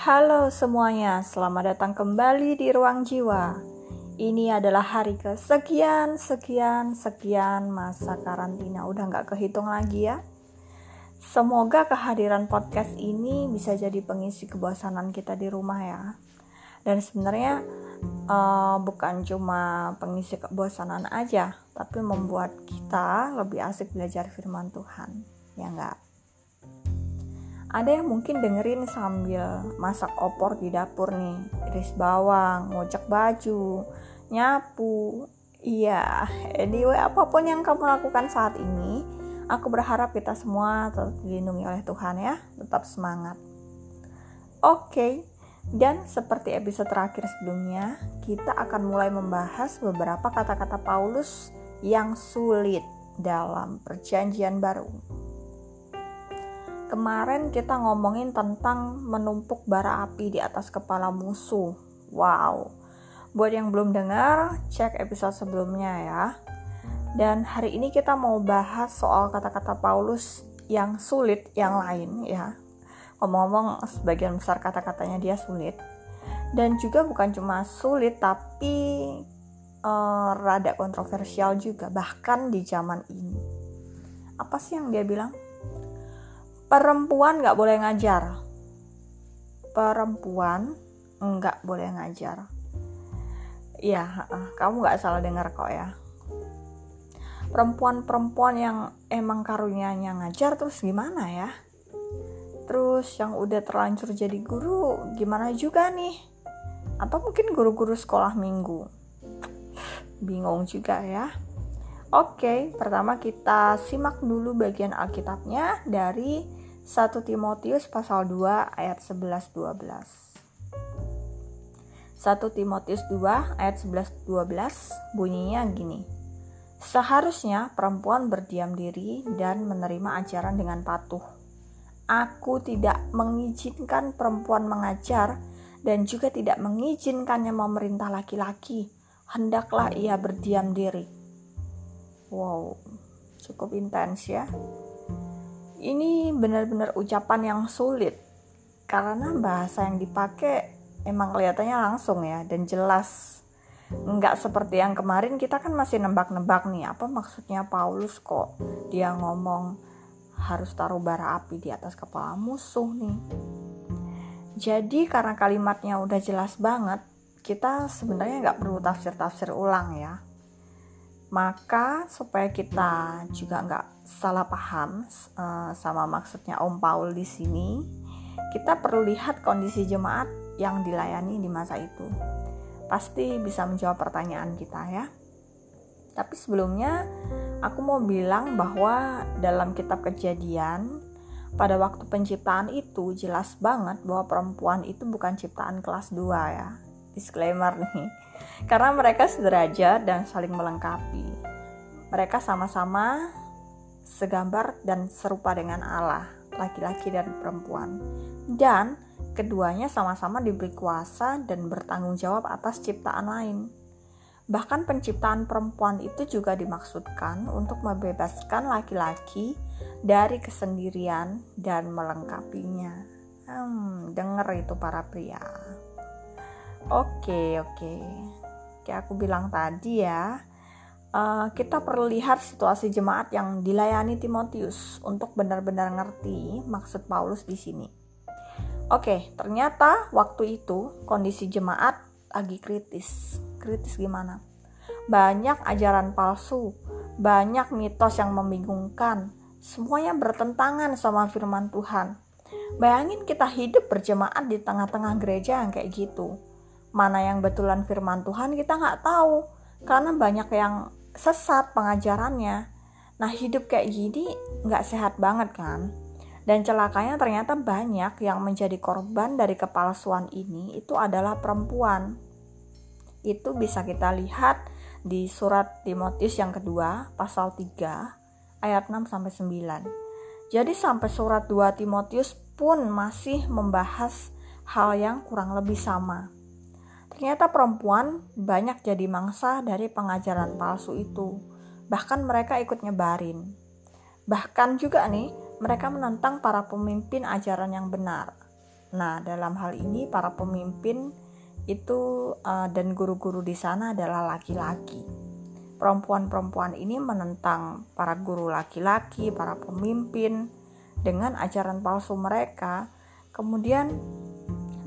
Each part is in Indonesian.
Halo semuanya, selamat datang kembali di Ruang Jiwa. Ini adalah hari ke sekian, sekian, masa karantina. Udah nggak kehitung lagi ya. Semoga kehadiran podcast ini bisa jadi pengisi kebosanan kita di rumah ya. Dan sebenarnya uh, bukan cuma pengisi kebosanan aja, tapi membuat kita lebih asik belajar firman Tuhan. Ya enggak? Ada yang mungkin dengerin sambil masak opor di dapur nih, iris bawang, ngocek baju, nyapu. Iya, anyway apa pun yang kamu lakukan saat ini, aku berharap kita semua tetap dilindungi oleh Tuhan ya, tetap semangat. Oke, okay. dan seperti episode terakhir sebelumnya, kita akan mulai membahas beberapa kata-kata Paulus yang sulit dalam perjanjian baru. Kemarin kita ngomongin tentang menumpuk bara api di atas kepala musuh. Wow. Buat yang belum dengar, cek episode sebelumnya ya. Dan hari ini kita mau bahas soal kata-kata Paulus yang sulit yang lain ya. Ngomong-ngomong sebagian besar kata-katanya dia sulit. Dan juga bukan cuma sulit tapi uh, rada kontroversial juga bahkan di zaman ini. Apa sih yang dia bilang? Perempuan nggak boleh ngajar. Perempuan nggak boleh ngajar. Ya kamu nggak salah dengar kok ya. Perempuan-perempuan yang emang karunyanya ngajar terus gimana ya? Terus yang udah terlanjur jadi guru gimana juga nih? Atau mungkin guru-guru sekolah minggu? Bingung juga ya Oke, pertama kita simak dulu bagian Alkitabnya dari 1 Timotius pasal 2 ayat 11 12. 1 Timotius 2 ayat 11 12 bunyinya gini. Seharusnya perempuan berdiam diri dan menerima ajaran dengan patuh. Aku tidak mengizinkan perempuan mengajar dan juga tidak mengizinkannya memerintah laki-laki. Hendaklah ia berdiam diri. Wow, cukup intens ya. Ini benar-benar ucapan yang sulit karena bahasa yang dipakai emang kelihatannya langsung ya dan jelas. Nggak seperti yang kemarin kita kan masih nebak-nebak nih apa maksudnya Paulus kok dia ngomong harus taruh bara api di atas kepala musuh nih. Jadi karena kalimatnya udah jelas banget kita sebenarnya nggak perlu tafsir-tafsir ulang ya maka supaya kita juga nggak salah paham uh, sama maksudnya Om Paul di sini, kita perlu lihat kondisi jemaat yang dilayani di masa itu. Pasti bisa menjawab pertanyaan kita ya. Tapi sebelumnya aku mau bilang bahwa dalam kitab Kejadian pada waktu penciptaan itu jelas banget bahwa perempuan itu bukan ciptaan kelas 2 ya. Disclaimer nih karena mereka sederajat dan saling melengkapi. Mereka sama-sama segambar dan serupa dengan Allah, laki-laki dan perempuan. Dan keduanya sama-sama diberi kuasa dan bertanggung jawab atas ciptaan lain. Bahkan penciptaan perempuan itu juga dimaksudkan untuk membebaskan laki-laki dari kesendirian dan melengkapinya. Hmm, denger itu para pria. Oke, oke. Kayak aku bilang tadi ya, uh, kita perlu lihat situasi jemaat yang dilayani Timotius untuk benar-benar ngerti maksud Paulus di sini. Oke, ternyata waktu itu kondisi jemaat lagi kritis. Kritis gimana? Banyak ajaran palsu, banyak mitos yang membingungkan, semuanya bertentangan sama firman Tuhan. Bayangin kita hidup berjemaat di tengah-tengah gereja yang kayak gitu mana yang betulan firman Tuhan kita nggak tahu. Karena banyak yang sesat pengajarannya. Nah hidup kayak gini nggak sehat banget kan? Dan celakanya ternyata banyak yang menjadi korban dari kepalsuan ini itu adalah perempuan. Itu bisa kita lihat di surat Timotius yang kedua pasal 3 ayat 6 sampai 9 jadi sampai surat 2 Timotius pun masih membahas hal yang kurang lebih sama Ternyata perempuan banyak jadi mangsa dari pengajaran palsu itu. Bahkan mereka ikut nyebarin. Bahkan juga nih, mereka menentang para pemimpin ajaran yang benar. Nah, dalam hal ini para pemimpin itu uh, dan guru-guru di sana adalah laki-laki. Perempuan-perempuan ini menentang para guru laki-laki, para pemimpin dengan ajaran palsu mereka. Kemudian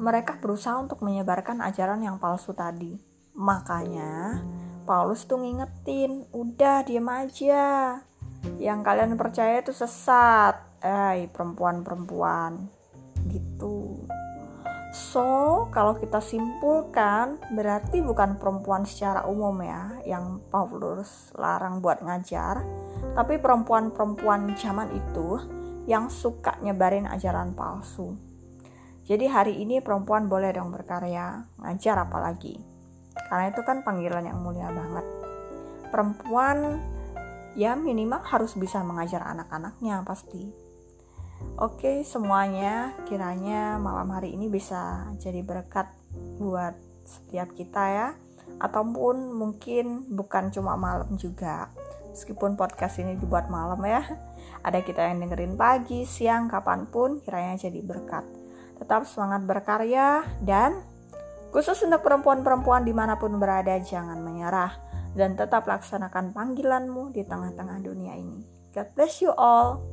mereka berusaha untuk menyebarkan ajaran yang palsu tadi. Makanya Paulus tuh ngingetin, udah diam aja. Yang kalian percaya itu sesat. Eh, perempuan-perempuan. Gitu. So, kalau kita simpulkan, berarti bukan perempuan secara umum ya yang Paulus larang buat ngajar, tapi perempuan-perempuan zaman itu yang suka nyebarin ajaran palsu. Jadi hari ini perempuan boleh dong berkarya, ngajar apalagi. Karena itu kan panggilan yang mulia banget. Perempuan ya minimal harus bisa mengajar anak-anaknya pasti. Oke semuanya kiranya malam hari ini bisa jadi berkat buat setiap kita ya. Ataupun mungkin bukan cuma malam juga. Meskipun podcast ini dibuat malam ya. Ada kita yang dengerin pagi, siang, kapan pun kiranya jadi berkat Tetap semangat berkarya dan khusus untuk perempuan-perempuan di mana pun berada jangan menyerah. Dan tetap laksanakan panggilanmu di tengah-tengah dunia ini. God bless you all